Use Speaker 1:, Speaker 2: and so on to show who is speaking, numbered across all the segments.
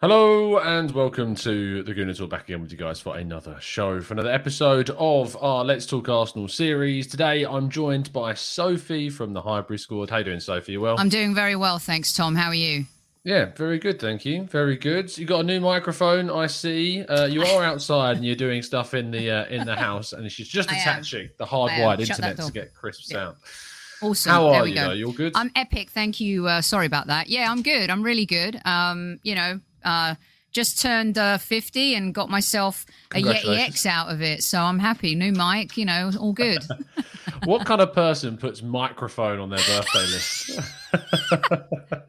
Speaker 1: Hello and welcome to the Gooner Talk back again with you guys for another show, for another episode of our Let's Talk Arsenal series. Today I'm joined by Sophie from the Highbury Squad. How you doing, Sophie? You well?
Speaker 2: I'm doing very well, thanks, Tom. How are you?
Speaker 1: Yeah, very good, thank you. Very good. You got a new microphone, I see. Uh, you are outside and you're doing stuff in the uh, in the house, and she's just attaching the hardwired internet to get crisp
Speaker 2: Yeah.
Speaker 1: sound.
Speaker 2: Awesome.
Speaker 1: How
Speaker 2: there
Speaker 1: are
Speaker 2: we
Speaker 1: you?
Speaker 2: go.
Speaker 1: Though? You're good?
Speaker 2: I'm epic. Thank you. Uh, sorry about that. Yeah, I'm good. I'm really good. Um, you know, uh, just turned uh, 50 and got myself a Yeti X out of it. So I'm happy. New mic, you know, all good.
Speaker 1: what kind of person puts microphone on their birthday list?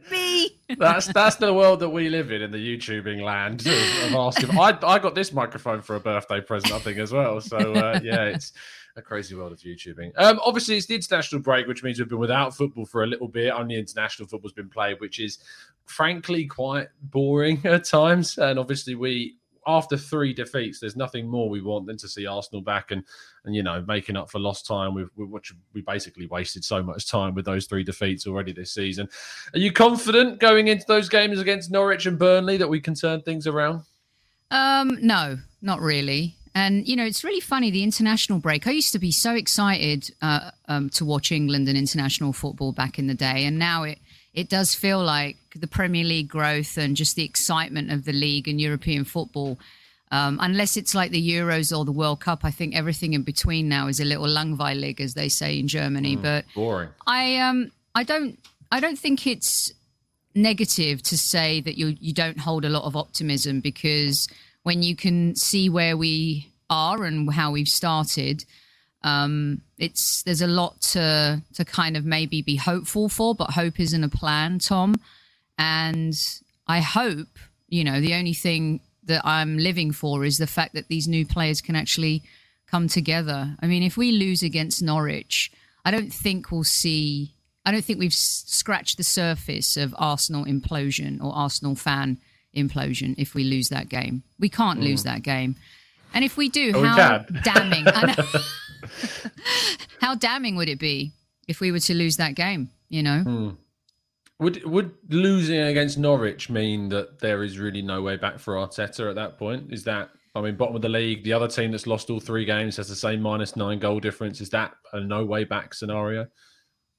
Speaker 2: Me.
Speaker 1: that's that's the world that we live in in the YouTubing land of, of asking. I I got this microphone for a birthday present, I think, as well. So uh, yeah, it's a crazy world of YouTubing. Um, obviously, it's the international break, which means we've been without football for a little bit. Only international football's been played, which is frankly quite boring at times. And obviously, we after three defeats, there's nothing more we want than to see Arsenal back and and you know making up for lost time. We've we, we basically wasted so much time with those three defeats already this season. Are you confident going into those games against Norwich and Burnley that we can turn things around?
Speaker 2: Um, no, not really. And you know, it's really funny the international break. I used to be so excited uh, um, to watch England and international football back in the day, and now it it does feel like the Premier League growth and just the excitement of the league and European football. Um, unless it's like the Euros or the World Cup, I think everything in between now is a little langweilig, as they say in Germany. But
Speaker 1: Boring.
Speaker 2: I um I don't I don't think it's negative to say that you you don't hold a lot of optimism because when you can see where we are and how we've started um it's there's a lot to to kind of maybe be hopeful for but hope isn't a plan tom. And i hope you know the only thing that i'm living for is the fact that these new players can actually come together. I mean if we lose against norwich i don't think we'll see I don't think we've scratched the surface of Arsenal implosion or Arsenal fan implosion if we lose that game. We can't lose that game. And if we do,
Speaker 1: Oh,
Speaker 2: how
Speaker 1: can.
Speaker 2: damning how damning would it be if we were to lose that game, you know?
Speaker 1: Hmm. Would would losing against Norwich mean that there is really no way back for Arteta at that point? Is that I mean, bottom of the league, the other team that's lost all three games has the same minus nine goal difference. Is that a no way back scenario?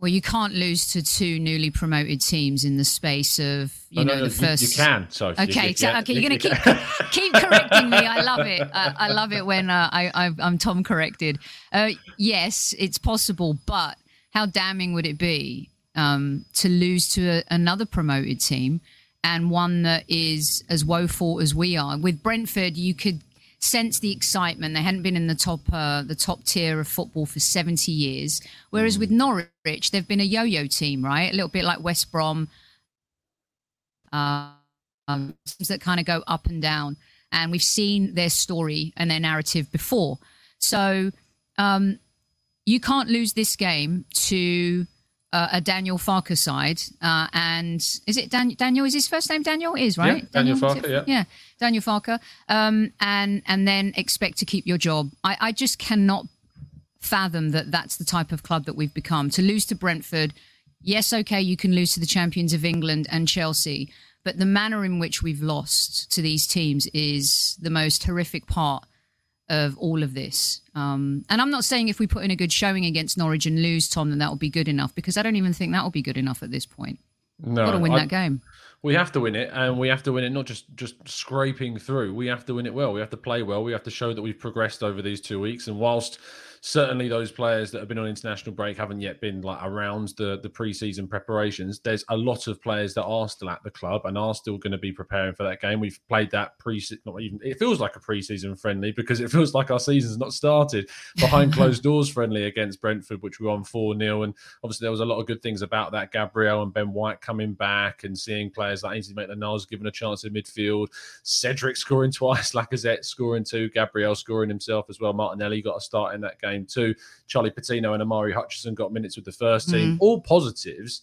Speaker 2: Well, you can't lose to two newly promoted teams in the space of, you
Speaker 1: Oh,
Speaker 2: know,
Speaker 1: no, no,
Speaker 2: the first
Speaker 1: You, you can. So
Speaker 2: Okay,
Speaker 1: you,
Speaker 2: so, okay,
Speaker 1: you-
Speaker 2: you're going to
Speaker 1: you
Speaker 2: keep keep correcting me. I love it. I, I love it when uh, I, I I'm Tom corrected. Uh, yes, it's possible, but how damning would it be um, to lose to a, another promoted team and one that is as woeful as we are? With Brentford, you could sense the excitement. They hadn't been in the top uh, the top tier of football for 70 years. Whereas with Norwich, they've been a yo-yo team, right? A little bit like West Brom. Uh, um, teams that kind of go up and down. And we've seen their story and their narrative before. So um, you can't lose this game to uh, a Daniel Farke side, uh, and is it Dan- Daniel? Is his first name Daniel? Is right?
Speaker 1: Yeah, Daniel, Daniel Farke. Yeah.
Speaker 2: yeah, Daniel Farke. Um, and and then expect to keep your job. I, I just cannot fathom that that's the type of club that we've become. To lose to Brentford, yes, okay, you can lose to the champions of England and Chelsea, but the manner in which we've lost to these teams is the most horrific part of all of this. Um, and I'm not saying if we put in a good showing against Norwich and lose, Tom, then that will be good enough because I don't even think that will be good enough at this point. No, got to win I, that game.
Speaker 1: We have to win it, and we have to win it not just just scraping through. We have to win it well. We have to play well. We have to show that we've progressed over these two weeks. And whilst certainly those players that have been on international break haven't yet been like around the the preseason preparations. There's a lot of players that are still at the club and are still going to be preparing for that game. We've played that pre not even it feels like a preseason friendly because it feels like our season's not started behind closed doors friendly against Brentford, which we won four 0 and obviously there was a lot of good things about that. Gabriel and Ben White coming back and seeing players like Ainsley Maitland-Niles given a chance in midfield, Cedric scoring twice, Lacazette scoring two, Gabriel scoring himself as well. Martinelli got a start in that game game too. Charlie Patino and Omari Hutchinson got minutes with the first team, mm. all positives.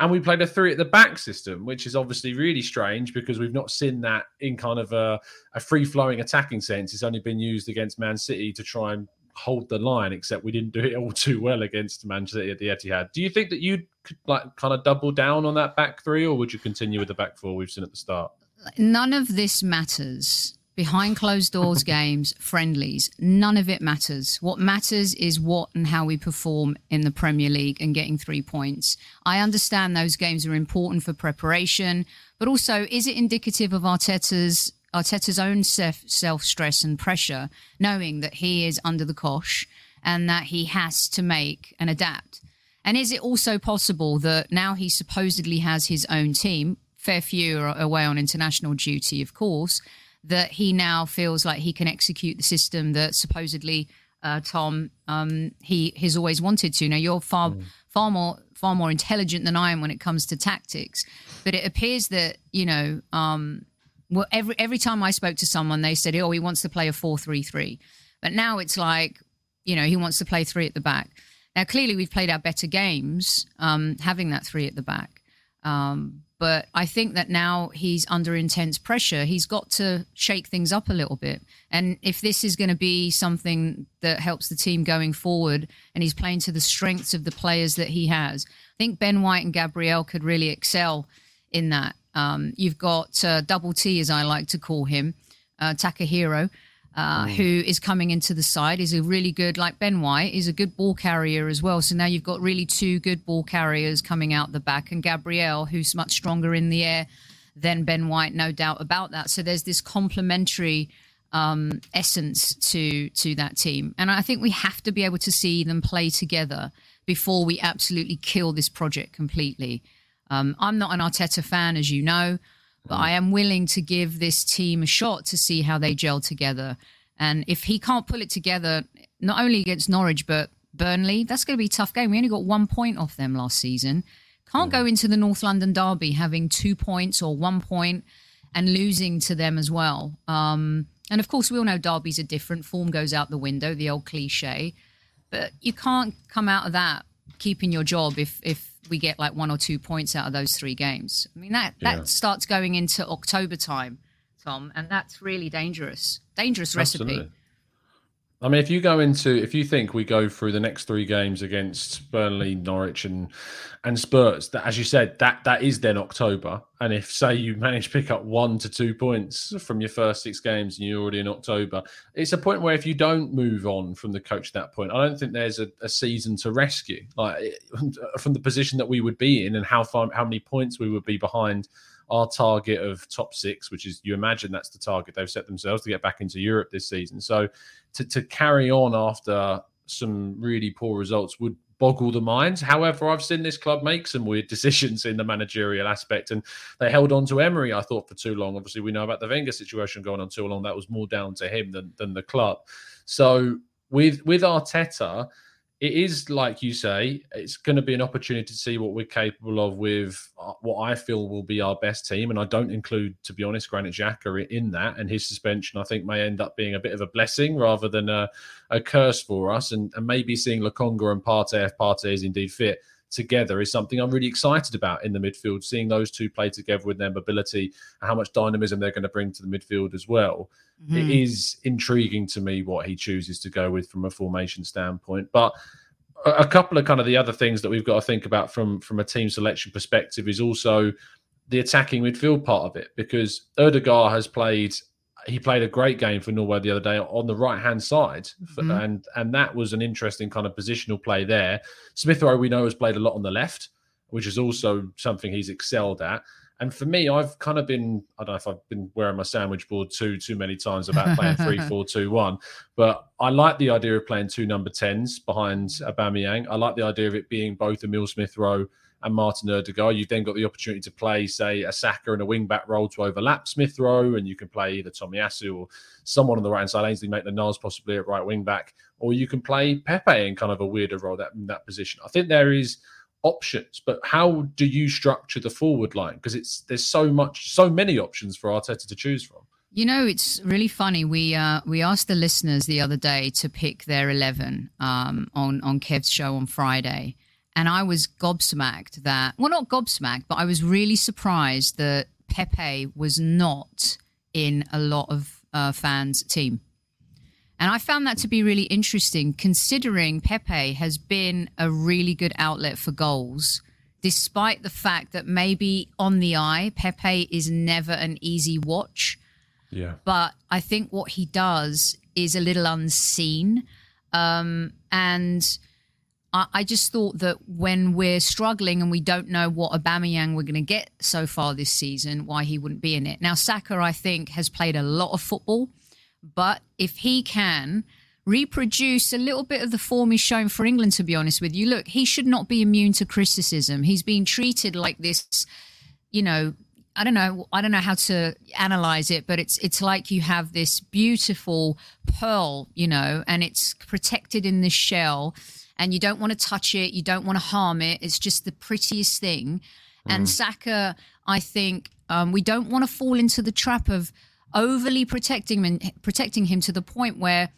Speaker 1: And we played a three at the back system, which is obviously really strange because we've not seen that in kind of a, a free flowing attacking sense. It's only been used against Man City to try and hold the line, except we didn't do it all too well against Man City at the Etihad. Do you think that you could like kind of double down on that back three, or would you continue with the back four we've seen at the start?
Speaker 2: None of this matters behind closed doors games, friendlies, none of it matters. What matters is what and how we perform in the Premier League and getting three points. I understand those games are important for preparation, but also is it indicative of Arteta's Arteta's own self stress and pressure, knowing that he is under the cosh and that he has to make and adapt? And is it also possible that now he supposedly has his own team, fair few are away on international duty, of course, that he now feels like he can execute the system that supposedly uh, Tom um, he has always wanted to. Now you're far mm. far more far more intelligent than I am when it comes to tactics, but it appears that you know. Um, well, every every time I spoke to someone, they said, "Oh, he wants to play a four-three-three," but now it's like, you know, he wants to play three at the back. Now, clearly, we've played our better games um, having that three at the back. Um, but I think that now he's under intense pressure. He's got to shake things up a little bit. And if this is going to be something that helps the team going forward and he's playing to the strengths of the players that he has, I think Ben White and Gabriel could really excel in that. Um, you've got uh, Double T, as I like to call him, uh, Takehiro, uh, mm. who is coming into the side. Is a really good, like Ben White, is a good ball carrier as well. So now you've got really two good ball carriers coming out the back, and Gabriel, who's much stronger in the air than Ben White, no doubt about that. So there's this complementary um, essence to to that team, and I think we have to be able to see them play together before we absolutely kill this project completely. Um, I'm not an Arteta fan, as you know. But I am willing to give this team a shot to see how they gel together. And if he can't pull it together, not only against Norwich, but Burnley, that's going to be a tough game. We only got one point off them last season. Can't go into the North London Derby having two points or one point and losing to them as well. Um, and of course, we all know derbies are different. Form goes out the window, the old cliche. But you can't come out of that keeping your job if if we get like one or two points out of those three games. I mean that that yeah. starts going into October time, Tom, and that's really dangerous. Dangerous Absolutely. recipe.
Speaker 1: I mean, if you go into, if you think we go through the next three games against Burnley, Norwich, and and Spurs, that as you said, that that is then October. And if say you manage to pick up one to two points from your first six games and you're already in October, it's a point where if you don't move on from the coach at that point, I don't think there's a, a season to rescue. Like from the position that we would be in and how far, how many points we would be behind our target of top six, which is you imagine that's the target they've set themselves to get back into Europe this season. So to, to carry on after some really poor results would boggle the minds. However, I've seen this club make some weird decisions in the managerial aspect, and they held on to Emery, I thought, for too long. Obviously, we know about the Wenger situation going on too long. That was more down to him than, than the club. So with with Arteta, it is like you say, it's going to be an opportunity to see what we're capable of with uh, what I feel will be our best team. And I don't include, to be honest, Granit Xhaka in that. And his suspension, I think, may end up being a bit of a blessing rather than a, a curse for us. And, and maybe seeing Lokonga and Partey, if Partey is indeed fit, together is something I'm really excited about in the midfield. Seeing those two play together with their mobility and how much dynamism they're going to bring to the midfield as well. Mm-hmm. It is intriguing to me what he chooses to go with from a formation standpoint. But a couple of kind of the other things that we've got to think about from from a team selection perspective is also the attacking midfield part of it because Ødegaard has played he played a great game for Norway the other day on the right hand side, mm-hmm. and and that was an interesting kind of positional play there. Smith Rowe we know has played a lot on the left, which is also something he's excelled at. And for me, I've kind of been I don't know if I've been wearing my sandwich board too too many times about playing three four two one, but I like the idea of playing two number tens behind Aubameyang. I like the idea of it being both Emil Smith Rowe and Martin Ødegaard. You've then got the opportunity to play, say, a Saka and a wing back role to overlap Smith Rowe, and you can play either Tomiyasu or someone on the right hand side, Ainsley Maitland-Niles possibly at right wing back, or you can play Pepe in kind of a weirder role that that position. I think there is options, but how do you structure the forward line? Because it's there's so much, so many options for Arteta to choose from.
Speaker 2: You know, it's really funny. We uh, we asked the listeners the other day to pick their eleven um, on on Kev's show on Friday, and I was gobsmacked that, well, not gobsmacked, but I was really surprised that Pepe was not in a lot of uh, fans' team. And I found that to be really interesting, considering Pepe has been a really good outlet for goals, despite the fact that maybe on the eye, Pepe is never an easy watch.
Speaker 1: Yeah.
Speaker 2: But I think what he does is a little unseen. Um, and I, just thought that when we're struggling and we don't know what Aubameyang we're going to get so far this season, why he wouldn't be in it. Now, Saka, I think, has played a lot of football, but if he can reproduce a little bit of the form he's shown for England, to be honest with you, look, he should not be immune to criticism. He's been treated like this, you know, I don't know. I don't know how to analyze it, but it's it's like you have this beautiful pearl, you know, and it's protected in this shell and you don't want to touch it, you don't want to harm it. It's just the prettiest thing. Mm. And Saka, I think um, we don't want to fall into the trap of overly protecting him, protecting him to the point where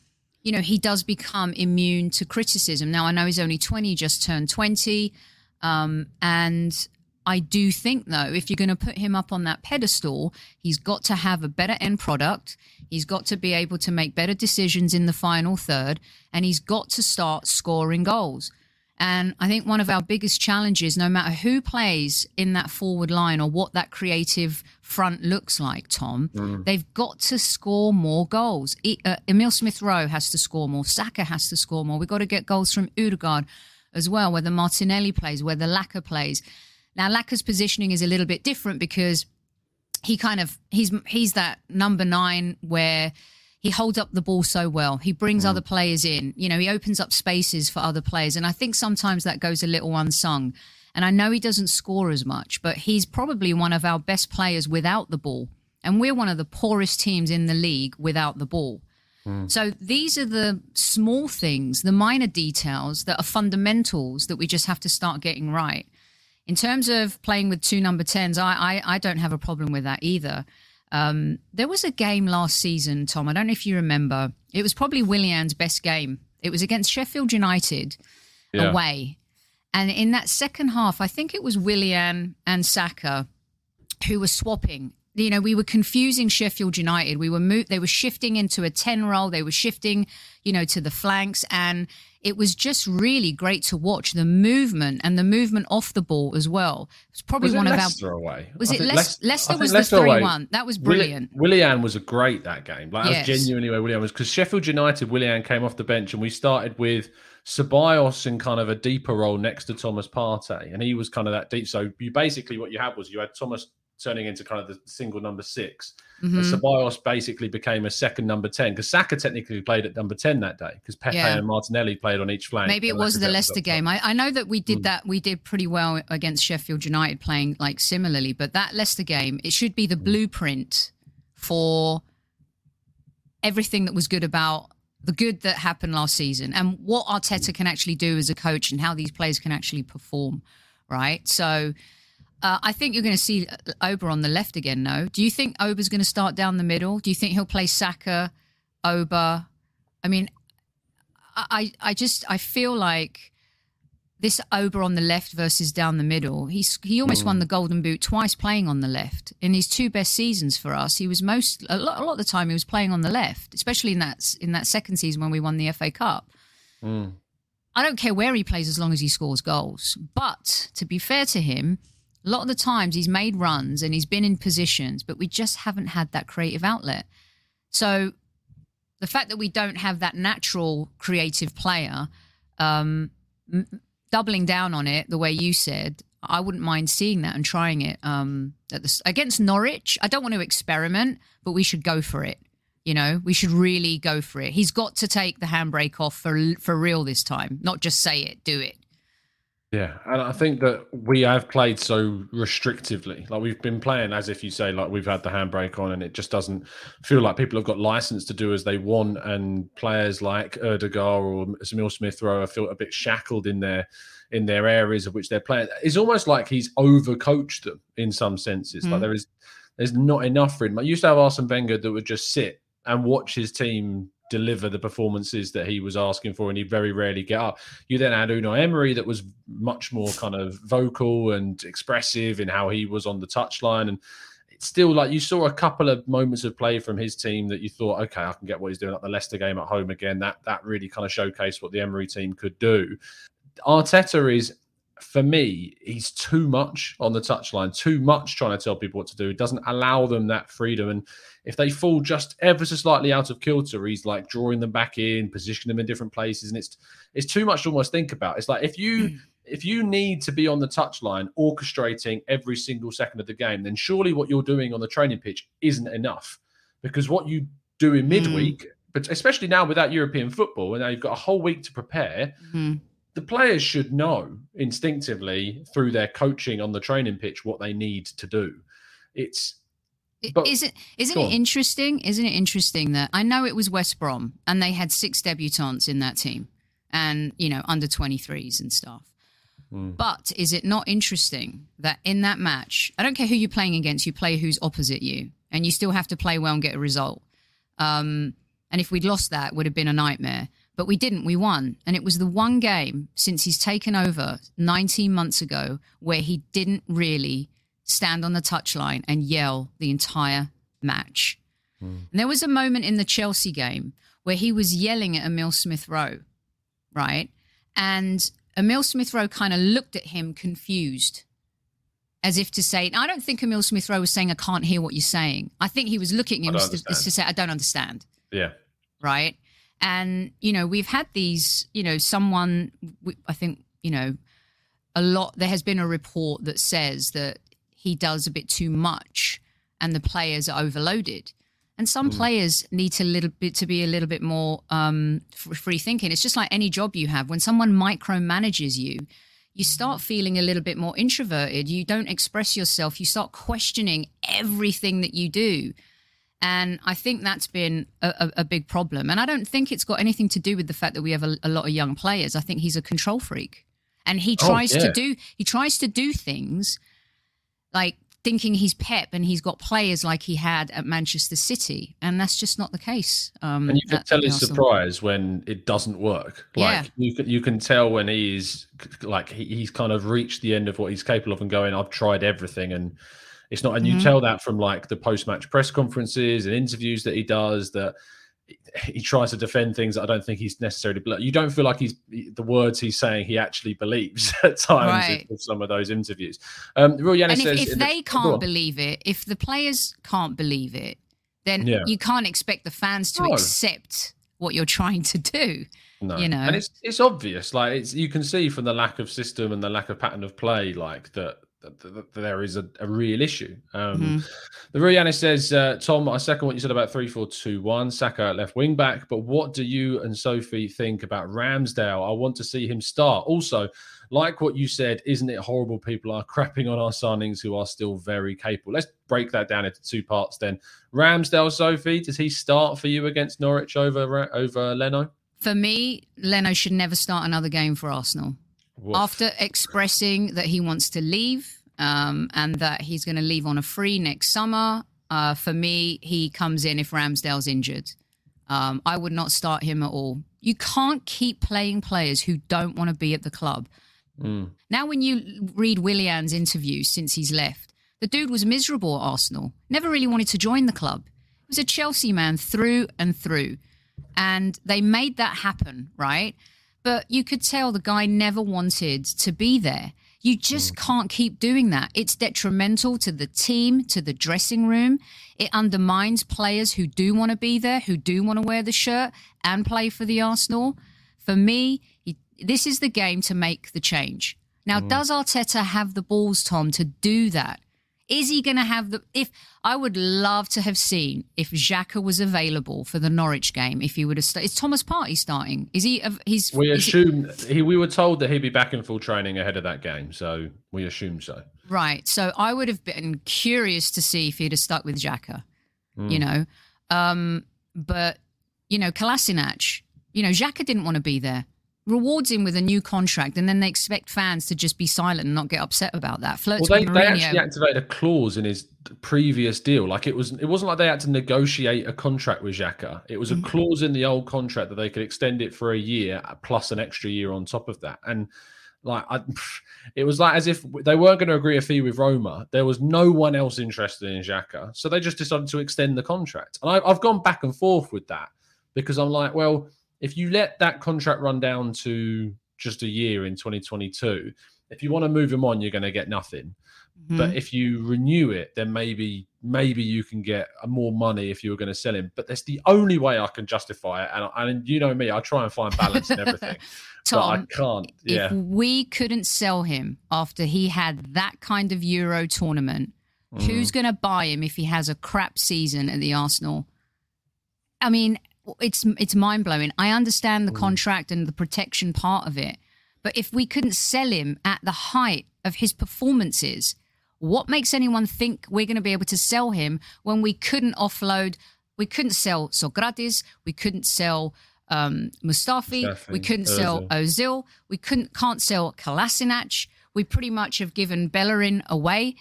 Speaker 2: you know he does become immune to criticism. Now I know he's only twenty, just turned twenty, um, and I do think, though, if you're going to put him up on that pedestal, he's got to have a better end product. He's got to be able to make better decisions in the final third, and he's got to start scoring goals. And I think one of our biggest challenges, no matter who plays in that forward line or what that creative front looks like, Tom, mm. they've got to score more goals. E- uh, Emil Smith Rowe has to score more. Saka has to score more. We've got to get goals from Ødegaard as well, whether Martinelli plays, whether Laca plays. Now, Laca's positioning is a little bit different because he kind of he's he's that number nine where he holds up the ball so well. He brings mm. other players in. You know, he opens up spaces for other players, and I think sometimes that goes a little unsung. And I know he doesn't score as much, but he's probably one of our best players without the ball. And we're one of the poorest teams in the league without the ball. Mm. So these are the small things, the minor details that are fundamentals that we just have to start getting right. In terms of playing with two number 10s, I, I, I don't have a problem with that either. Um, there was a game last season, Tom. I don't know if you remember. It was probably Willian's best game. It was against Sheffield United yeah. away. And in that second half, I think it was Willian and Saka who were swapping. You know, we were confusing Sheffield United. We were mo- they were shifting into a 10 role. They were shifting, you know, to the flanks. And it was just really great to watch the movement and the movement off the ball as well. It's probably
Speaker 1: was
Speaker 2: one
Speaker 1: it
Speaker 2: of
Speaker 1: Leicester
Speaker 2: our.
Speaker 1: Away?
Speaker 2: Was it Leicester? Leicester was Leicester the three one. That was brilliant.
Speaker 1: Willian was a great that game. Like yes. was genuinely where Willian was because Sheffield United, Willian came off the bench and we started with Ceballos in kind of a deeper role next to Thomas Partey, and he was kind of that deep. So you basically what you had was you had Thomas turning into kind of the single number 6 mm-hmm. And Ceballos basically became a second number 10 because Saka technically played at number 10 that day because Pepe yeah. and Martinelli played on each flank.
Speaker 2: Maybe it was the Leicester game. I, I, know that we did mm. that. We did pretty well against Sheffield United playing like similarly, but that Leicester game, it should be the mm. blueprint for everything that was good about the good that happened last season and what Arteta can actually do as a coach and how these players can actually perform. Right. So, uh, I think you're going to see Oba on the left again. No, do you think Oba's going to start down the middle? Do you think he'll play Saka, Oba? I mean, I I just I feel like this Oba on the left versus down the middle. He's he almost
Speaker 1: Mm.
Speaker 2: won the Golden Boot twice playing on the left. In his two best seasons for us, he was most a lot, a lot of the time he was playing on the left, especially in that in that second season when we won the FA Cup.
Speaker 1: Mm.
Speaker 2: I don't care where he plays as long as he scores goals. But to be fair to him, a lot of the times he's made runs and he's been in positions, but we just haven't had that creative outlet. So the fact that we don't have that natural creative player, um, m- doubling down on it the way you said, I wouldn't mind seeing that and trying it um, the, against Norwich. I don't want to experiment, but we should go for it. You know, we should really go for it. He's got to take the handbrake off for for real this time, not just say it, do it.
Speaker 1: Yeah, and I think that we have played so restrictively. Like we've been playing as if you say, like we've had the handbrake on, and it just doesn't feel like people have got license to do as they want. And players like Ødegaard or Emil Smith Rowe feel a bit shackled in their in their areas of which they're playing. It's almost like he's overcoached them in some senses. Like
Speaker 2: Mhm.
Speaker 1: there is there's not enough for him. I used to have Arsene Wenger that would just sit and watch his team deliver the performances that he was asking for, and he very rarely get up. You then had Unai Emery that was much more kind of vocal and expressive in how he was on the touchline, and it's still like you saw a couple of moments of play from his team that you thought, okay, I can get what he's doing at the Leicester game at home again. That that really kind of showcased what the Emery team could do. Arteta is for me, he's too much on the touchline, too much trying to tell people what to do. It doesn't allow them that freedom. And if they fall just ever so slightly out of kilter, he's like drawing them back in, positioning them in different places, and it's it's too much to almost think about. It's like if you if you need to be on the touchline orchestrating every single second of the game, then surely what you're doing on the training pitch isn't enough. Because what you do in midweek, but especially now without European football, and now you've got a whole week to prepare,
Speaker 2: Mhm.
Speaker 1: The players should know instinctively through their coaching on the training pitch what they need to do. It's But-
Speaker 2: isn't isn't it interesting? Isn't it interesting that I know it was West Brom and they had six debutants in that team, and you know under twenty threes and stuff. But is it not interesting that in that match, I don't care who you're playing against, you play who's opposite you, and you still have to play well and get a result. Um, and if we'd lost that, it would have been a nightmare. But we didn't. We won, and it was the one game since he's taken over 19 months ago where he didn't really stand on the touchline and yell the entire match. And there was a moment in the Chelsea game where he was yelling at Emil Smith Rowe, right? And Emil Smith Rowe kind of looked at him confused, as if to say, I don't think Emil Smith Rowe was saying, I can't hear what you're saying. I think he was looking at him to, as to say, I don't understand
Speaker 1: yeah.
Speaker 2: right? And you know, we've had these. You know, someone. I think you know, a lot. There has been a report that says that he does a bit too much, and the players are overloaded. And some players need to little bit to be a little bit more um, free thinking. It's just like any job you have. When someone micromanages you, you start feeling a little bit more introverted. You don't express yourself. You start questioning everything that you do. And I think that's been a, a, a big problem. And I don't think it's got anything to do with the fact that we have a, a lot of young players. I think he's a control freak, and he
Speaker 1: Oh,
Speaker 2: tries to do he tries to do things like thinking he's Pep and he's got players like he had at Manchester City, and that's just not the case. Um,
Speaker 1: And you can tell his surprise when it doesn't work. Like
Speaker 2: Yeah.
Speaker 1: you can you can tell when he's like he, he's kind of reached the end of what he's capable of and going, I've tried everything and it's not and you
Speaker 2: Mhm.
Speaker 1: tell that from like the post match press conferences and interviews that he does that he tries to defend things that I don't think he's necessarily you don't feel like he's the words he's saying he actually believes at times
Speaker 2: Right.
Speaker 1: with some of those interviews. Um Roy Yanis
Speaker 2: And
Speaker 1: says
Speaker 2: if, if
Speaker 1: in the-
Speaker 2: they can't believe it, if the players can't believe it, then
Speaker 1: Yeah.
Speaker 2: you can't expect the fans to
Speaker 1: No.
Speaker 2: accept what you're trying to do.
Speaker 1: No.
Speaker 2: you know.
Speaker 1: and it's it's obvious. Like it's you can see from the lack of system and the lack of pattern of play, like that. That- that- that there is a, a real issue. Um,
Speaker 2: Mm-hmm.
Speaker 1: The Rihanna says, uh, Tom, I second what you said about 3 4 2 1, Saka left wing back. But what do you and Sophie think about Ramsdale? I want to see him start. Also, like what you said, isn't it horrible people are crapping on our signings who are still very capable? Let's break that down into two parts then. Ramsdale, Sophie, does he start for you against Norwich over, over Leno?
Speaker 2: For me, Leno should never start another game for Arsenal.
Speaker 1: Woof.
Speaker 2: After expressing that he wants to leave um, and that he's going to leave on a free next summer, uh, for me, he comes in if Ramsdale's injured. Um, I would not start him at all. You can't keep playing players who don't want to be at the club.
Speaker 1: Mm.
Speaker 2: Now, when you read Willian's interview since he's left, the dude was miserable at Arsenal, never really wanted to join the club. He was a Chelsea man through and through. And they made that happen, right? But you could tell the guy never wanted to be there. You just mm. can't keep doing that. It's detrimental to the team, to the dressing room. It undermines players who do want to be there, who do want to wear the shirt and play for the Arsenal. For me, he, this is the game to make the change. Now, mm. does Arteta have the balls, Tom, to do that? Is he going to have the? If I would love to have seen if Xhaka was available for the Norwich game, if he would have. St- is Thomas Partey starting? Is he? He's.
Speaker 1: We assume he. We were told that he'd be back in full training ahead of that game, so we assume so.
Speaker 2: Right. So I would have been curious to see if he'd have stuck with Xhaka, you know. Um, but, you know, Kolasinac, you know, Xhaka didn't want to be there. Rewards him with a new contract, and then they expect fans to just be silent and not get upset about that. Flirts
Speaker 1: Well, they, they actually activated a clause in his previous deal. Like it was, it wasn't like they had to negotiate a contract with Xhaka. It was a mm-hmm. clause in the old contract that they could extend it for a year plus an extra year on top of that. And like, I, it was like as if they weren't going to agree a fee with Roma. There was no one else interested in Xhaka, so they just decided to extend the contract. And I, I've gone back and forth with that because I'm like, well, if you let that contract run down to just a year in 2022, if you want to move him on, you're going to get nothing. But if you renew it, then maybe maybe you can get more money if you were going to sell him. But that's the only way I can justify it. And, and you know me, I try and find balance in everything, but I can't. Yeah,
Speaker 2: If we couldn't sell him after he had that kind of Euro tournament,
Speaker 1: Mm.
Speaker 2: who's going to buy him if he has a crap season at the Arsenal? I mean, it's it's mind blowing. I understand the
Speaker 1: Mm.
Speaker 2: contract and the protection part of it, but if we couldn't sell him at the height of his performances, what makes anyone think we're going to be able to sell him when we couldn't offload? We couldn't sell Sokratis. We couldn't sell um, Mustafi.
Speaker 1: Mustafi,
Speaker 2: We couldn't sell Ozil. We couldn't can't sell Kolasinac. We pretty much have given Bellerin away.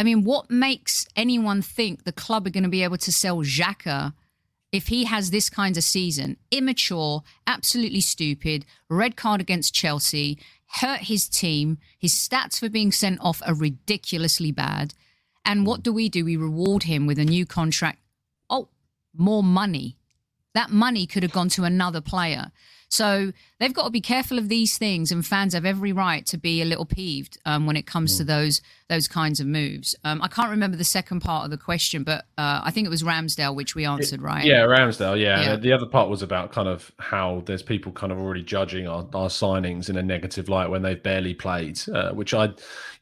Speaker 2: I mean, what makes anyone think the club are going to be able to sell Xhaka if he has this kind of season? Immature, absolutely stupid, red card against Chelsea, hurt his team. His stats for being sent off are ridiculously bad. And what do we do? We reward him with a new contract. Oh, more money. That money could have gone to another player. So they've got to be careful of these things, and fans have every right to be a little peeved um, when it comes to those those kinds of moves. Um, I can't remember the second part of the question, but uh, I think it was Ramsdale, which we answered right.
Speaker 1: yeah, Ramsdale. Yeah,
Speaker 2: Yeah.
Speaker 1: The other part was about kind of how there's people kind of already judging our, our signings in a negative light when they've barely played, uh, which I,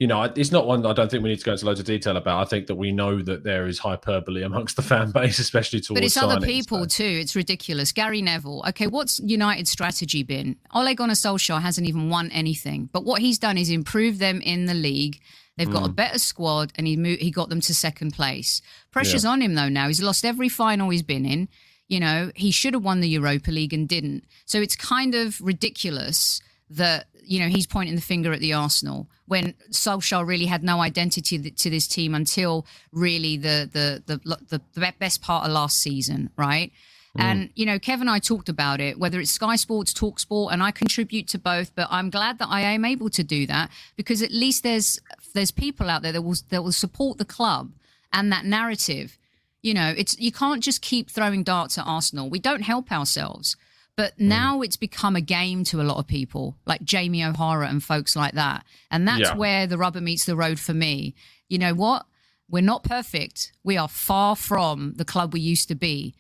Speaker 1: you know, it's not one I don't think we need to go into loads of detail about. I think that we know that there is hyperbole amongst the fan base, especially towards
Speaker 2: But it's other people
Speaker 1: so-
Speaker 2: too. It's ridiculous. Gary Neville. Okay, what's United's strategy been? Ole Gunnar Solskjaer hasn't even won anything. But what he's done is improve them in the league. They've got a hmm. better squad, and he mo- he got them to second place. Pressure's on him though. Now he's lost every final he's been in. You know he should have won the Europa League and didn't. So it's kind of ridiculous that you know he's pointing the finger at the Arsenal when Solskjaer really had no identity to this team until really the the the, the best part of last season, right? Mm. And you know, Kevin and I talked about it, whether it's Sky Sports, Talk Sport, and I contribute to both. But I'm glad that I am able to do that because at least there's there's people out there that will that will support the club and that narrative. You know, it's you can't just keep throwing darts at Arsenal. We don't help ourselves. But mm. now it's become a game to a lot of people, like Jamie O'Hara and folks like that. And that's
Speaker 1: Yeah.
Speaker 2: where the rubber meets the road for me. You know what? We're not perfect. We are far from the club we used to be.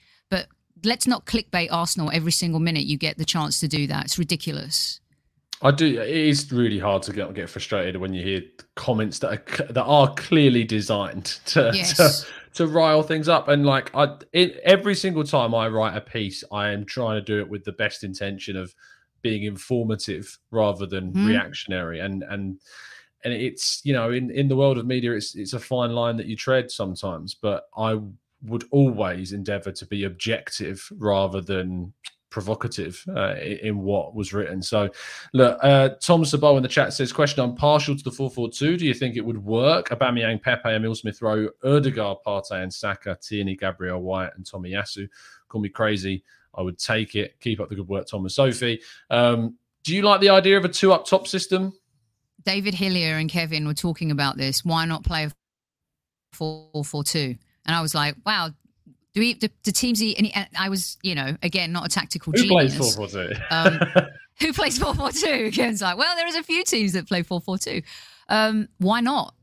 Speaker 2: Let's not clickbait Arsenal every single minute you get the chance to do that. It's ridiculous.
Speaker 1: I do. It is really hard to get get frustrated when you hear comments that are that are clearly designed to
Speaker 2: Yes.
Speaker 1: to, to rile things up. And like I, it, every single time I write a piece, I am trying to do it with the best intention of being informative rather than
Speaker 2: Mhm.
Speaker 1: reactionary. And and and it's you know in in the world of media, it's it's a fine line that you tread sometimes. But I would always endeavour to be objective rather than provocative uh, in what was written. So, look, uh, Tom Sabo in the chat says, question, I'm partial to the 4-4-2. Do you think it would work? Aubameyang, Pepe, Emil Smith-Rowe, Ødegaard, Partey and Saka, Tierney, Gabriel White and Tomiyasu. Call me crazy. I would take it. Keep up the good work, Tom and Sophie. Um, do you like the idea of a two up top system?
Speaker 2: David Hillier and Kevin were talking about this. Why not play a four four two? And I was like, wow. Do we? Do, do teams? Eat any, I was, you know, again, not a tactical
Speaker 1: Who
Speaker 2: genius.
Speaker 1: plays four four two?
Speaker 2: Um, who plays 442? Ken's like, well, there is a few teams that play 442. Um, why not?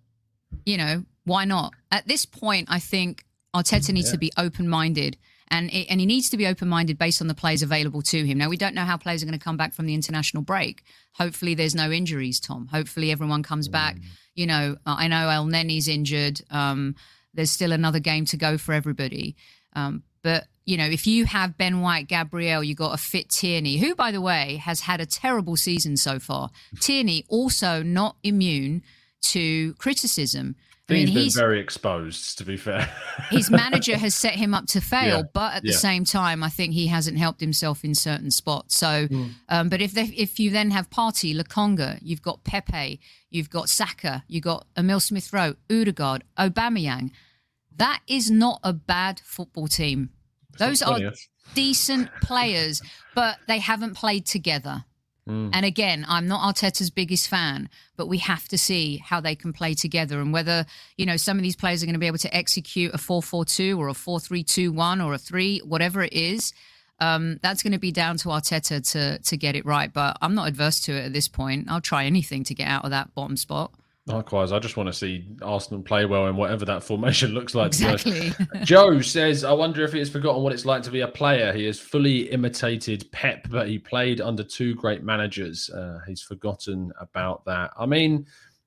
Speaker 2: You know, why not? At this point, I think Arteta needs to be open minded. And, it, and he needs to be open minded based on the players available to him. Now, we don't know how players are going to come back from the international break. Hopefully, there's no injuries, Tom. Hopefully, everyone comes back. You know, I know El Neni's injured. Um, there's still another game to go for everybody. Um, but you know, if you have Ben White, Gabriel, you got a fit Tierney, who, by the way, has had a terrible season so far. Tierney also not immune to criticism. I mean,
Speaker 1: He's been
Speaker 2: he's
Speaker 1: very exposed, to be fair.
Speaker 2: his manager has set him up to fail,
Speaker 1: Yeah,
Speaker 2: but at the
Speaker 1: yeah.
Speaker 2: same time, I think he hasn't helped himself in certain spots. So,
Speaker 1: Hmm.
Speaker 2: um, but if they, if you then have Partey, Lokonga, you've got Pepe, you've got Saka, you've got Emil Smith Rowe, Odegaard, Aubameyang. That is not a bad football team. Those are
Speaker 1: funny,
Speaker 2: decent players, but they haven't played together.
Speaker 1: Hmm.
Speaker 2: And again, I'm not Arteta's biggest fan, but we have to see how they can play together and whether, you know, some of these players are going to be able to execute a 4-4-2 or a 4-3-2-1 or a 3, whatever it is. Um, that's going to be down to Arteta to to get it right, but I'm not adverse to it at this point. I'll try anything to get out of that bottom spot.
Speaker 1: Likewise, I just want to see Arsenal play well in whatever that formation looks like. to be honest.
Speaker 2: Exactly.
Speaker 1: Joe says, I wonder if he has forgotten what it's like to be a player. He has fully imitated Pep, but he played under two great managers. Uh, he's forgotten about that. I mean,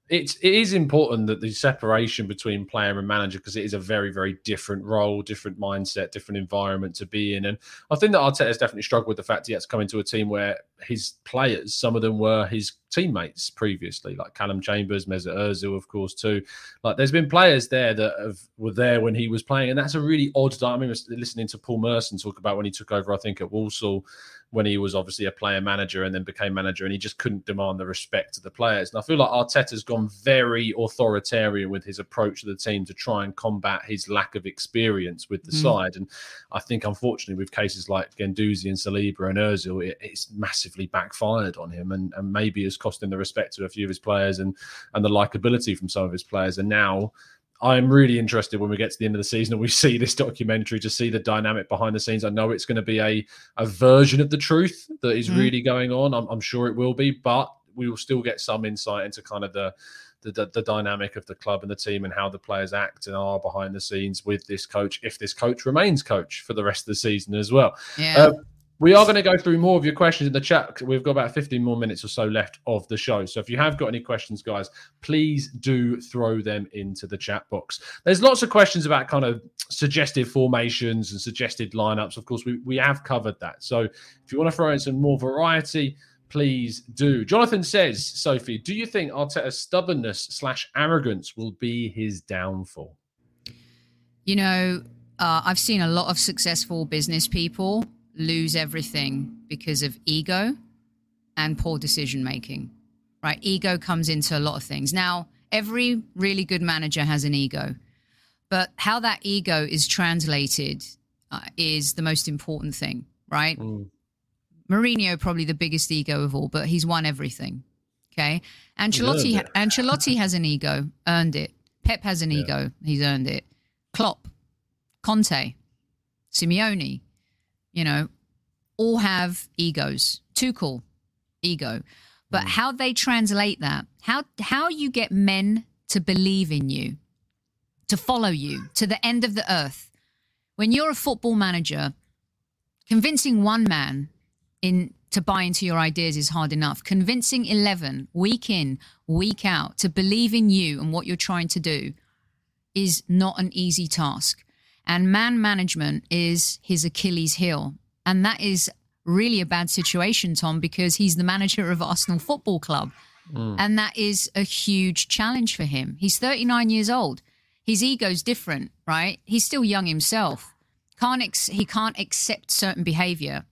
Speaker 1: it's it is important that the separation between player and manager because it is a very very different role, different mindset, different environment to be in. And I think that Arteta has definitely struggled with the fact he had to come into a team where his players, some of them were his teammates previously, like Callum Chambers, Mesut Ozil, of course, too. Like there's been players there that have, were there when he was playing, and that's a really odd. I mean, listening to Paul Merson talk about when he took over, I think at Walsall, when he was obviously a player manager and then became manager, and he just couldn't demand the respect of the players. And I feel like Arteta's gone very authoritarian with his approach to the team to try and combat his lack of experience with the mm-hmm. side. And I think, unfortunately, with cases like Guendouzi and Saliba and Özil, it, it's massively backfired on him, and, and maybe has cost him the respect to a few of his players and and the likability from some of his players. And now. I'm really interested when we get to the end of the season and we see this documentary to see the dynamic behind the scenes. I know it's going to be a, a version of the truth that is
Speaker 2: Mhm.
Speaker 1: really going on. I'm, I'm sure it will be, but we will still get some insight into kind of the, the, the the dynamic of the club and the team and how the players act and are behind the scenes with this coach if this coach remains coach for the rest of the season as well.
Speaker 2: Yeah.
Speaker 1: Uh, we are going to go through more of your questions in the chat. We've got about 15 more minutes or so left of the show. So if you have got any questions, guys, please do throw them into the chat box. There's lots of questions about kind of suggested formations and suggested lineups. Of course, we, we have covered that. So if you want to throw in some more variety, please do. Jonathan says, Sophie, do you think Arteta's stubbornness slash arrogance will be his downfall?
Speaker 2: You know, uh, I've seen a lot of successful business people lose everything because of ego and poor decision making. Right? Ego comes into a lot of things. Now, every really good manager has an ego, but how that ego is translated uh, is the most important thing, right? Mourinho probably the biggest ego of all, but he's won everything. Okay, Ancelotti. Ancelotti has an ego, earned it. Pep has an ego, he's earned it. Klopp, Conte, Simeone, you know, all have egos. Tuchel, ego. But mm. how they translate that, how how you get men to believe in you, to follow you to the end of the earth. When you're a football manager, convincing one man in to buy into your ideas is hard enough. Convincing 11 week in, week out to believe in you and what you're trying to do is not an easy task. And man management is his Achilles heel. And that is really a bad situation, Tom, because he's the manager of Arsenal Football Club. Mm. And that is a huge challenge for him. He's 39 years old. His ego's different, right? He's still young himself. Can't ex- he can't accept certain behavior.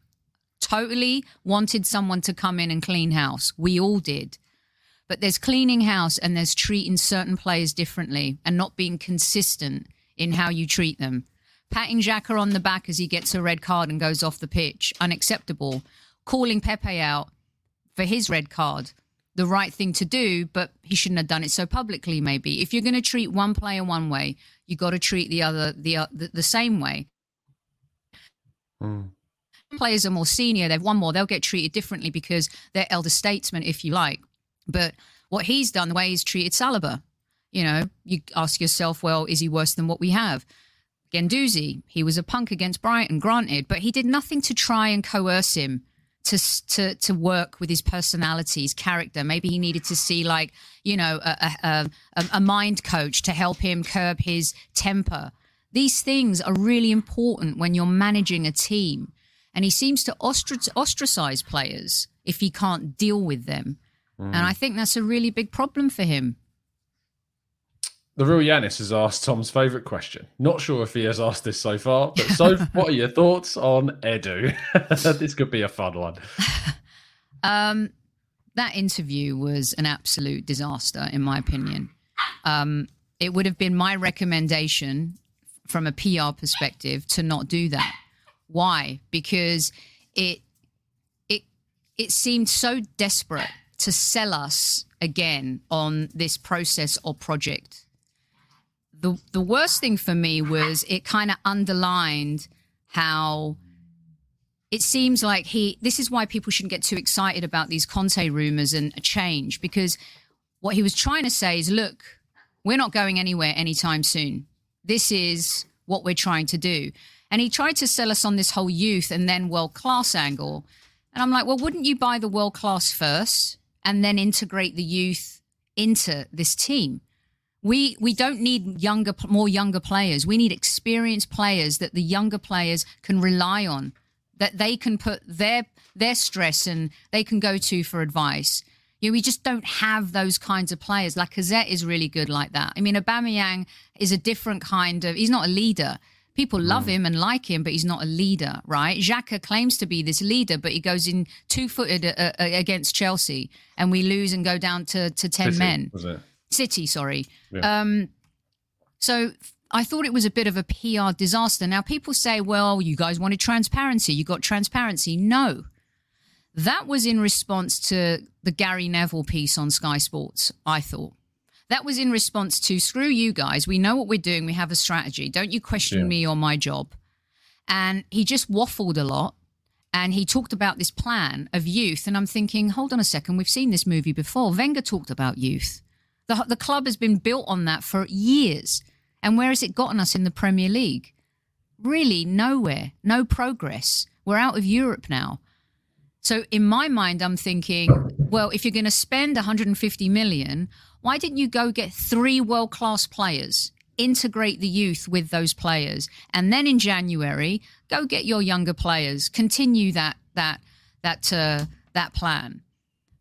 Speaker 2: Totally wanted someone to come in and clean house. We all did. But there's cleaning house and there's treating certain players differently and not being consistent in how you treat them. Patting Xhaka on the back as he gets a red card and goes off the pitch, unacceptable. Calling Pepe out for his red card, the right thing to do, but he shouldn't have done it so publicly. Maybe if you're going to treat one player one way, you got to treat the other the, uh, the the same way.
Speaker 1: Mm.
Speaker 2: Players are more senior; they've won more. They'll get treated differently because they're elder statesmen, if you like. But what he's done, the way he's treated Saliba, you know, you ask yourself, well, is he worse than what we have? Guendouzi, he was a punk against Brighton, granted, but he did nothing to try and coerce him to to to work with his personality, his character. Maybe he needed to see like you know a, a, a, a mind coach to help him curb his temper. These things are really important when you're managing a team, and he seems to ostracize players if he can't deal with them, mm. and I think that's a really big problem for him.
Speaker 1: The real Yanis has asked Tom's favourite question. Not sure if he has asked this so far, but so what are your thoughts on Edu? this could be a fun one.
Speaker 2: Um, that interview was an absolute disaster, in my opinion. Um, it would have been my recommendation from a PR perspective to not do that. Why? Because it it it seemed so desperate to sell us again on this process or project the the worst thing for me was it kind of underlined how it seems like he this is why people shouldn't get too excited about these Conte rumors and a change because what he was trying to say is look we're not going anywhere anytime soon. This is what we're trying to do. And he tried to sell us on this whole youth and then world class angle. And I'm like well wouldn't you buy the world class first and then integrate the youth into this team we we don't need younger, more younger players. We need experienced players that the younger players can rely on, that they can put their their stress and they can go to for advice. You know, we just don't have those kinds of players. Lacazette is really good like that. I mean, Aubameyang is a different kind of. He's not a leader. People love mm. him and like him, but he's not a leader, right? Xhaka claims to be this leader, but he goes in two footed uh, uh, against Chelsea, and we lose and go down to to ten men. City, sorry. Yeah. Um, so I thought it was a bit of a PR disaster. Now, people say, well, you guys wanted transparency. You got transparency. No. That was in response to the Gary Neville piece on Sky Sports, I thought. That was in response to screw you guys. We know what we're doing. We have a strategy. Don't you question yeah. me or my job. And he just waffled a lot. And he talked about this plan of youth. And I'm thinking, hold on a second. We've seen this movie before. Wenger talked about youth. The, the club has been built on that for years. And where has it gotten us in the Premier League? Really, nowhere. No progress. We're out of Europe now. So in my mind, I'm thinking, well, if you're going to spend 150 million, why didn't you go get three world class players, integrate the youth with those players, and then in January go get your younger players, continue that that that uh, that plan.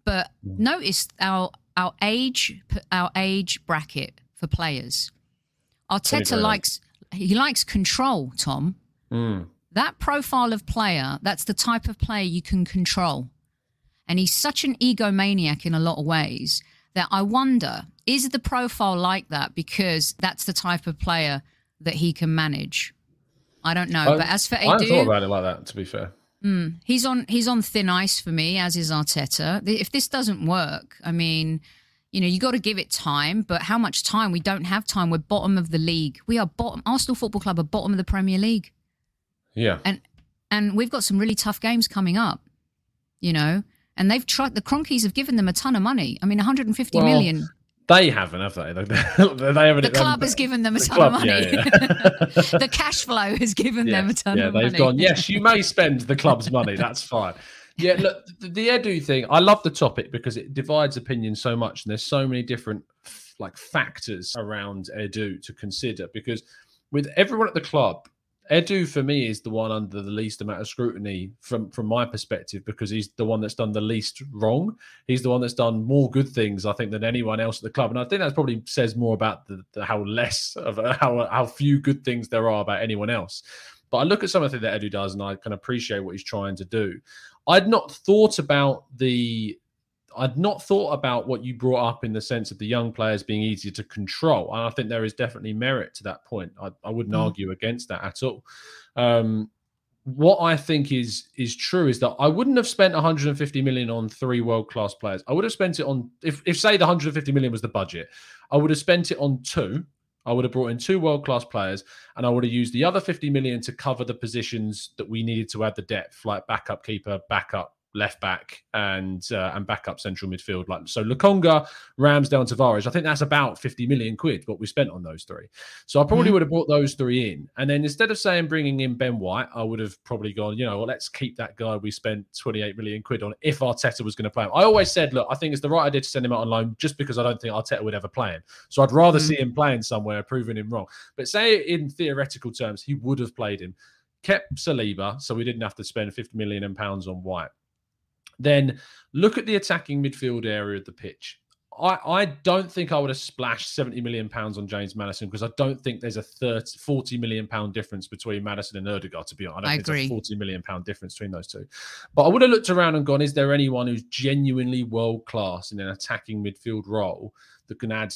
Speaker 2: But notice our our age our age bracket for players. Arteta likes he likes control, Tom.
Speaker 1: Mm.
Speaker 2: That profile of player, that's the type of player you can control. And he's such an egomaniac in a lot of ways that I wonder is the profile like that because that's the type of player that he can manage? I don't know. I, but as for Edu,
Speaker 1: I haven't thought about it like that. To be fair,
Speaker 2: Mm, he's on he's on thin ice for me, as is Arteta. If this doesn't work, I mean, you know, you got to give it time. But how much time? We don't have time. We're bottom of the league. We are bottom. Arsenal Football Club are bottom of the Premier League.
Speaker 1: Yeah,
Speaker 2: and and we've got some really tough games coming up. You know, and they've tried. The Kroenkes have given them a ton of money. I mean, 150 well, million.
Speaker 1: They haven't, have they? they
Speaker 2: haven't, the club has given them a ton club, of money. Yeah, yeah. the cash flow has given them a ton
Speaker 1: yeah,
Speaker 2: of money.
Speaker 1: Yeah, they've gone, yes, you may spend the club's money. That's fine. Yeah, look, the, the Edu thing, I love the topic because it divides opinion so much. And there's so many different like factors around Edu to consider because with everyone at the club, Edu for me is the one under the least amount of scrutiny from from my perspective because he's the one that's done the least wrong. He's the one that's done more good things, I think, than anyone else at the club, and I think that probably says more about the, the how less of how how few good things there are about anyone else. But I look at something that Edu does, and I can appreciate what he's trying to do. I'd not thought about the I'd not thought about what you brought up in the sense of the young players being easier to control. And I think there is definitely merit to that point. I, I wouldn't mm. argue against that at all. Um, what I think is is true is that I wouldn't have spent 150 million on three world class players. I would have spent it on if if say the 150 million was the budget, I would have spent it on two. I would have brought in two world class players, and I would have used the other 50 million to cover the positions that we needed to add the depth, like backup keeper, backup left back and uh, and backup central midfield. Like so, Lokonga, Ramsdale, Tavares. I think that's about fifty million quid what we spent on those three. So I probably mm-hmm. would have brought those three in, and then instead of saying bringing in Ben White, I would have probably gone, you know, well, let's keep that guy we spent twenty eight million quid on if Arteta was going to play him. I always said, look, I think it's the right idea to send him out on loan just because I don't think Arteta would ever play him. So I'd rather mm-hmm. see him playing somewhere, proving him wrong. But say in theoretical terms, he would have played him. Kept Saliba, so we didn't have to spend 50 million pounds on White then look at the attacking midfield area of the pitch. I, I don't think I would have splashed 70 million pounds on James Maddison because I don't think there's a 30, 40 million pound difference between Madison and Ødegaard, to be honest. I don't I think agree. there's a 40 million pound difference between those two. But I would have looked around and gone, is there anyone who's genuinely world class in an attacking midfield role that can add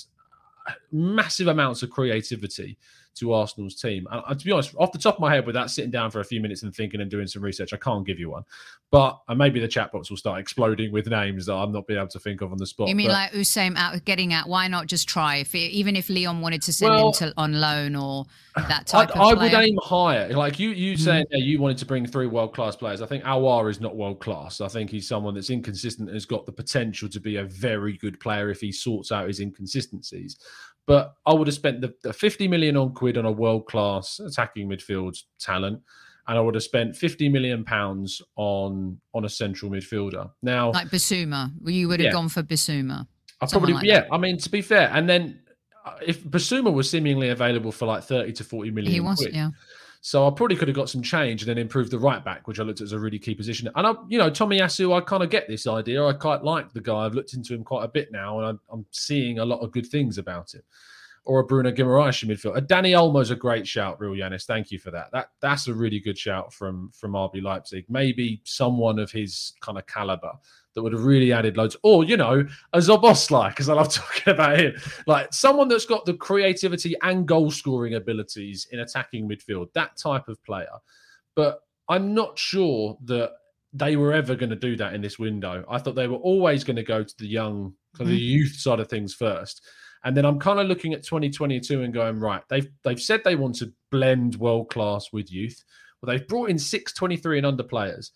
Speaker 1: uh, massive amounts of creativity to Arsenal's team. And, to be honest, off the top of my head, without sitting down for a few minutes and thinking and doing some research, I can't give you one. But and maybe the chat box will start exploding with names that I'm not being able to think of on the spot.
Speaker 2: You mean
Speaker 1: but,
Speaker 2: like Usain out getting at? Why not just try? If it, even if Lyon wanted to send well, him to on loan or that type
Speaker 1: I,
Speaker 2: of
Speaker 1: I would aim higher. Like you, you mm-hmm. saying you wanted to bring three world class players. I think Aouar is not world class. I think he's someone that's inconsistent and has got the potential to be a very good player if he sorts out his inconsistencies. But I would have spent the, the 50 million on quid on a world class attacking midfield talent, and I would have spent 50 million pounds on on a central midfielder. Now,
Speaker 2: like Bissouma, you would have yeah. gone for Bissouma.
Speaker 1: I probably like yeah. That. I mean, to be fair, and then uh, if Bissouma was seemingly available for like 30 to 40 million,
Speaker 2: he was, quid, yeah.
Speaker 1: So I probably could have got some change and then improved the right back, which I looked at as a really key position. And I, you know, Tomiyasu, I kind of get this idea. I quite like the guy. I've looked into him quite a bit now, and I'm, I'm seeing a lot of good things about him. Or a Bruno Guimaraes in midfield. A Dani Olmo's a great shout, real Yanis. Thank you for that. That that's a really good shout from from RB Leipzig. Maybe someone of his kind of caliber that would have really added loads. Or, you know, a Szoboszlai, because I love talking about him. Like someone that's got the creativity and goal scoring abilities in attacking midfield, that type of player. But I'm not sure that they were ever going to do that in this window. I thought they were always going to go to the young, to the mm-hmm. youth side of things first. And then I'm kind of looking at 2022 and going, right, they've they've said they want to blend world class with youth. Well, they've brought in six 23 and under players.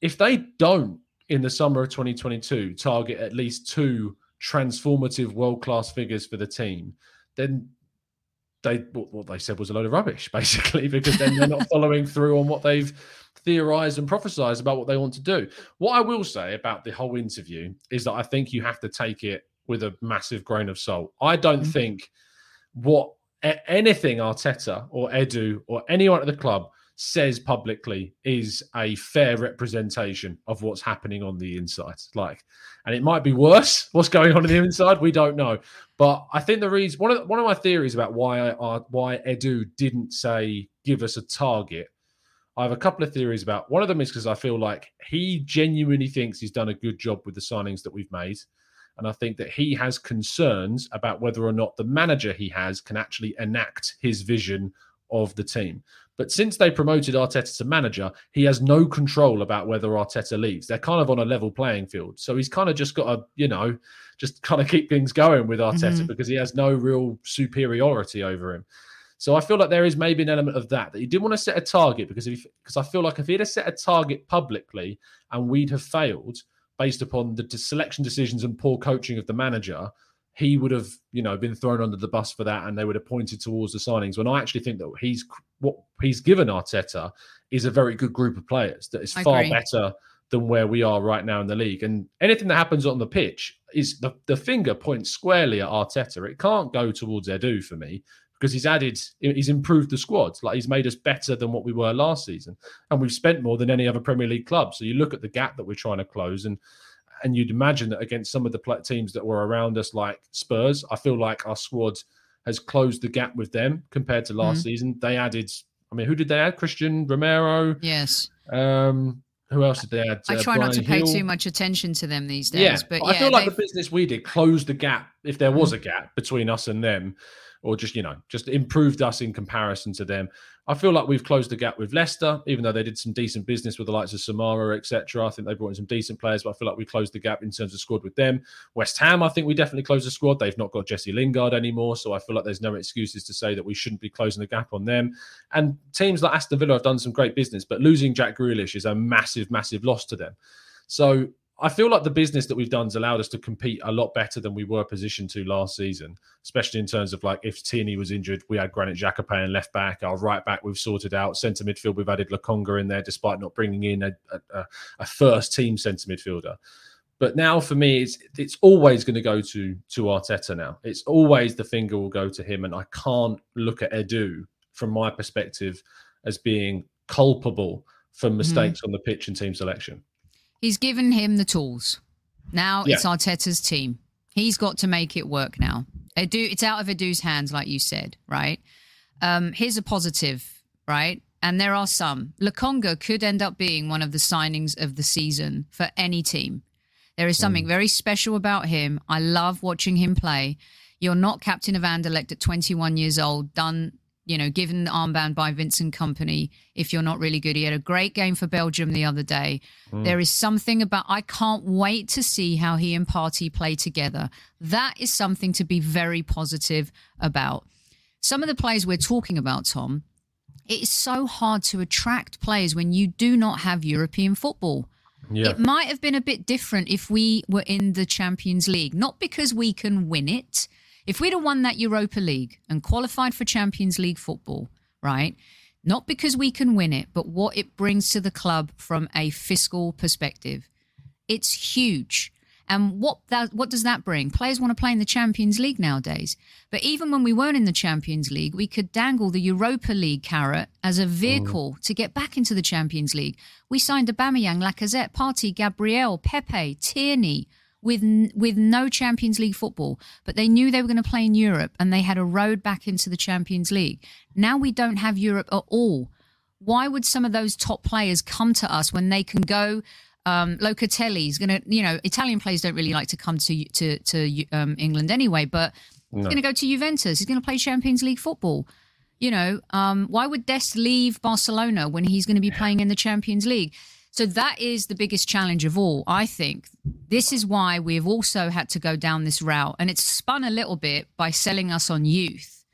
Speaker 1: If they don't in the summer of 2022 target at least two transformative world class figures for the team, then they what they said was a load of rubbish, basically, because then they're not following through on what they've theorized and prophesized about what they want to do. What I will say about the whole interview is that I think you have to take it with a massive grain of salt. I don't mm-hmm. think what anything Arteta or Edu or anyone at the club says publicly is a fair representation of what's happening on the inside. Like, and it might be worse what's going on in the inside. We don't know. But I think the reason one of one of my theories about why I, why Edu didn't say give us a target. I have a couple of theories about. One of them is because I feel like he genuinely thinks he's done a good job with the signings that we've made. And I think that he has concerns about whether or not the manager he has can actually enact his vision of the team. But since they promoted Arteta to manager, he has no control about whether Arteta leaves. They're kind of on a level playing field. So he's kind of just got to, you know, just kind of keep things going with Arteta mm-hmm. because he has no real superiority over him. So I feel like there is maybe an element of that that he didn't want to set a target because if because I feel like if he'd have set a target publicly and we'd have failed based upon the selection decisions and poor coaching of the manager, he would have, you know, been thrown under the bus for that, and they would have pointed towards the signings. When I actually think that he's what he's given Arteta is a very good group of players that is I far agree. better than where we are right now in the league. And anything that happens on the pitch is the, the finger points squarely at Arteta. It can't go towards Edu for me because he's added, he's improved the squad. Like he's made us better than what we were last season, and we've spent more than any other Premier League club. So you look at the gap that we're trying to close, and and you'd imagine that against some of the teams that were around us, like Spurs, I feel like our squad has closed the gap with them compared to last mm-hmm. season. They added, I mean, who did they add? Cristian Romero.
Speaker 2: Yes.
Speaker 1: Um, who else did they add?
Speaker 2: I uh, try not to pay too much attention to them these days. Yeah, but yeah,
Speaker 1: I feel like they've... the business we did closed the gap, if there was a gap between us and them, or just you know, just improved us in comparison to them. I feel like we've closed the gap with Leicester, even though they did some decent business with the likes of Soumaré, etc. I think they brought in some decent players, but I feel like we closed the gap in terms of squad with them. West Ham, I think we definitely closed the squad. They've not got Jesse Lingard anymore, so I feel like there's no excuses to say that we shouldn't be closing the gap on them. And teams like Aston Villa have done some great business, but losing Jack Grealish is a massive, massive loss to them. So I feel like the business that we've done has allowed us to compete a lot better than we were positioned to last season, especially in terms of like if Tierney was injured, we had Granit Xhaka playing left back. Our right back we've sorted out. Centre midfield we've added Lokonga in there, despite not bringing in a, a, a first team centre midfielder. But now for me, it's it's always going to go to to Arteta. Now it's always the finger will go to him, and I can't look at Edu from my perspective as being culpable for mm-hmm. mistakes mm. on the pitch and team selection.
Speaker 2: He's given him the tools. Now yeah. it's Arteta's team. He's got to make it work now. Edu, it's out of Edu's hands, like you said, right? Um, here's a positive, right? And there are some. Lokonga could end up being one of the signings of the season for any team. There is something mm. very special about him. I love watching him play. You're not captain of Anderlecht at 21 years old, done you know, given the armband by Vincent Kompany if you're not really good. He had a great game for Belgium the other day. Mm. There is something about, I can't wait to see how he and Partey play together. That is something to be very positive about. Some of the players we're talking about, Tom, it is so hard to attract players when you do not have European football. Yeah. It might have been a bit different if we were in the Champions League, not because we can win it if we'd have won that Europa League and qualified for Champions League football, right? Not because we can win it, but what it brings to the club from a fiscal perspective. It's huge. And what that what does that bring? Players want to play in the Champions League nowadays. But even when we weren't in the Champions League, we could dangle the Europa League carrot as a vehicle mm. to get back into the Champions League. We signed Aubameyang, Lacazette, Partey, Gabriel, Pepe, Tierney, with with no Champions League football, but they knew they were going to play in Europe and they had a road back into the Champions League. Now we don't have Europe at all. Why would some of those top players come to us when they can go? Um, Locatelli's going to, you know, Italian players don't really like to come to to to um, England anyway, but no. he's going to go to Juventus. He's going to play Champions League football. You know, um, why would Dest leave Barcelona when he's going to be playing in the Champions League? So that is the biggest challenge of all, I think. This is why we've also had to go down this route. And it's spun a little bit by selling us on youth.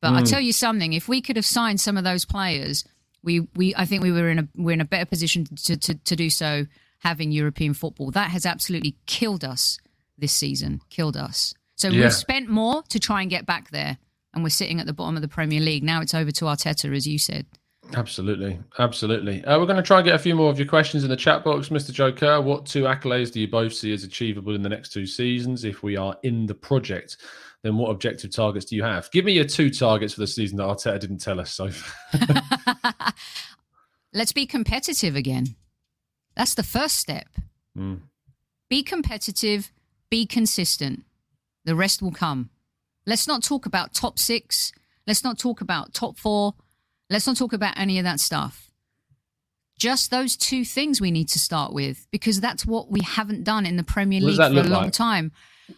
Speaker 2: But mm. I tell you something, if we could have signed some of those players, we, we I think we were in a we're in a better position to, to, to do so having European football. That has absolutely killed us this season. Killed us. So yeah. we've spent more to try and get back there. And we're sitting at the bottom of the Premier League. Now it's over to Arteta, as you said.
Speaker 1: Absolutely, absolutely. Uh, we're going to try and get a few more of your questions in the chat box, Mr. Joe Kerr. What two accolades do you both see as achievable in the next two seasons if we are in the project? Then what objective targets do you have? Give me your two targets for the season that Arteta didn't tell us. So
Speaker 2: let's be competitive again. That's the first step. Mm. Be competitive. Be consistent. The rest will come. Let's not talk about top six. Let's not talk about top four Let's not talk about any of that stuff. Just those two things we need to start with because that's what we haven't done in the Premier League for a long like? time.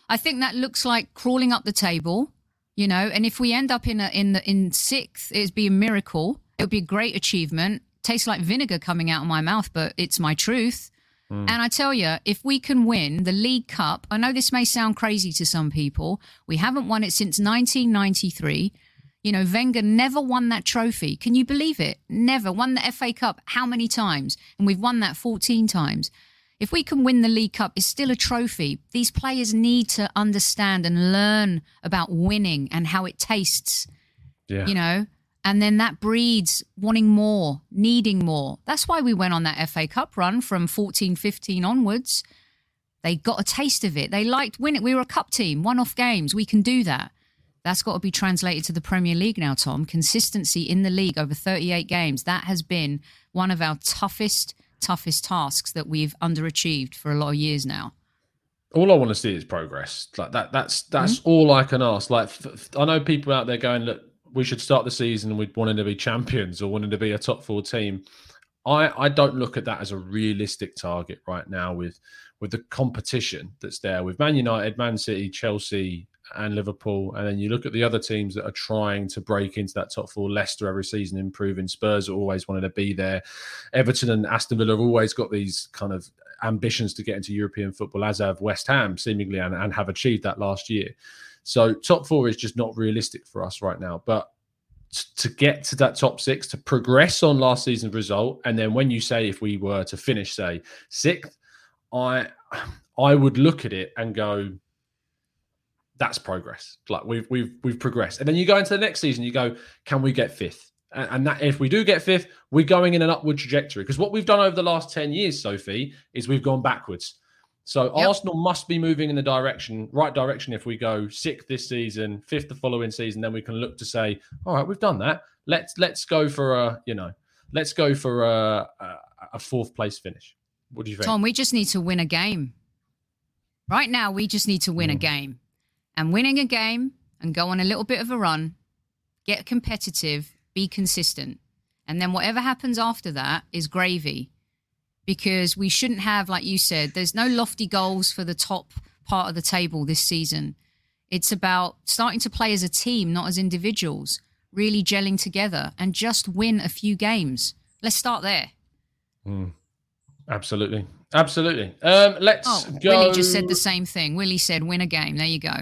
Speaker 2: I think that looks like crawling up the table, you know. And if we end up in a, in the, in sixth, it'd be a miracle. It would be a great achievement. Tastes like vinegar coming out of my mouth, but it's my truth. Mm. And I tell you, if we can win the League Cup, I know this may sound crazy to some people. We haven't won it since 1993. You know, Wenger never won that trophy. Can you believe it? Never won the FA Cup. How many times? And we've won that 14 times. If we can win the League Cup, it's still a trophy. These players need to understand and learn about winning and how it tastes. Yeah. You know, and then that breeds wanting more, needing more. That's why we went on that FA Cup run from 14 15 onwards. They got a taste of it. They liked winning. We were a cup team, one off games. We can do that. That's got to be translated to the Premier League now, Tom. Consistency in the league over 38 games. That has been one of our toughest, toughest tasks that we've underachieved for a lot of years now.
Speaker 1: All I want to see is progress. Like that. That's that's mm-hmm. all I can ask. Like I know people out there going, look, we should start the season and we wanting to be champions or wanting to be a top four team. I I don't look at that as a realistic target right now with with the competition that's there with Man United, Man City, Chelsea, and Liverpool, and then you look at the other teams that are trying to break into that top four. Leicester every season improving. Spurs are always wanting to be there. Everton and Aston Villa have always got these kind of ambitions to get into European football, as have West Ham seemingly, and, and have achieved that last year. So top four is just not realistic for us right now. But to get to that top six, to progress on last season's result, and then when you say if we were to finish, say sixth, I I would look at it and go, that's progress. Like we've we've we've progressed. And then you go into the next season, you go, can we get fifth? And, and that if we do get fifth, we're going in an upward trajectory. Because what we've done over the last 10 years, Sophie, is we've gone backwards. So yep. Arsenal must be moving in the direction, right direction. If we go sixth this season, fifth the following season, then we can look to say, all right, we've done that. Let's let's go for a, you know, let's go for a, a, a fourth place finish. What do you think,
Speaker 2: Tom? We just need to win a game. Right now, we just need to win mm. a game, and winning a game and go on a little bit of a run, get competitive, be consistent, and then whatever happens after that is gravy because we shouldn't have, like you said, there's no lofty goals for the top part of the table this season. It's about starting to play as a team, not as individuals, really gelling together and just win a few games. Let's start there.
Speaker 1: Mm. Absolutely. Absolutely. Um, let's oh, go.
Speaker 2: Willie just said the same thing. Willie said, win a game. There you go.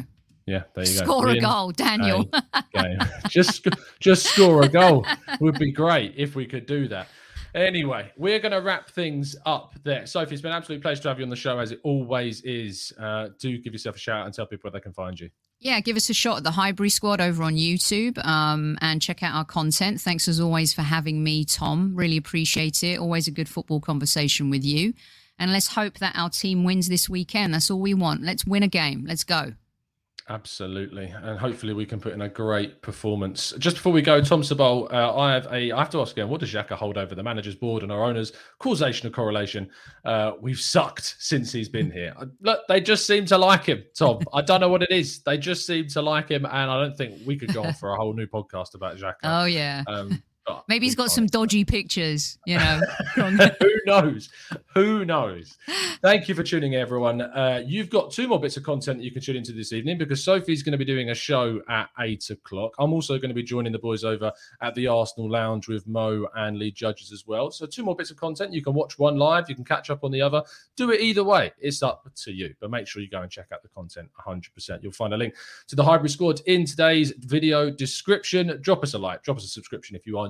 Speaker 1: Yeah, there you
Speaker 2: go. Score a goal, Daniel.
Speaker 1: just, just score a goal would be great if we could do that. Anyway, we're going to wrap things up there. Sophie, it's been an absolute pleasure to have you on the show, as it always is. Uh, do give yourself a shout and tell people where they can find you.
Speaker 2: Yeah, give us a shot at the Highbury Squad over on YouTube um, and check out our content. Thanks as always for having me, Tom. Really appreciate it. Always a good football conversation with you. And let's hope that our team wins this weekend. That's all we want. Let's win a game. Let's go.
Speaker 1: Absolutely, and hopefully we can put in a great performance. Just before we go, Tom Sabol, uh, I have a. I have to ask again: What does Xhaka hold over the managers' board and our owners? Causation or correlation? Uh, we've sucked since he's been here. Look, they just seem to like him, Tom. I don't know what it is. They just seem to like him, and I don't think we could go on for a whole new podcast about Xhaka.
Speaker 2: Oh yeah. Um, Maybe he's got some dodgy pictures, you know.
Speaker 1: Who knows? Who knows? Thank you for tuning in, everyone. Uh, you've got two more bits of content that you can tune into this evening because Sophie's going to be doing a show at eight o'clock. I'm also going to be joining the boys over at the Arsenal Lounge with Mo and Lee Judges as well. So, two more bits of content. You can watch one live, you can catch up on the other. Do it either way. It's up to you. But make sure you go and check out the content 100%. You'll find a link to the Highbury Squad in today's video description. Drop us a like, drop us a subscription if you are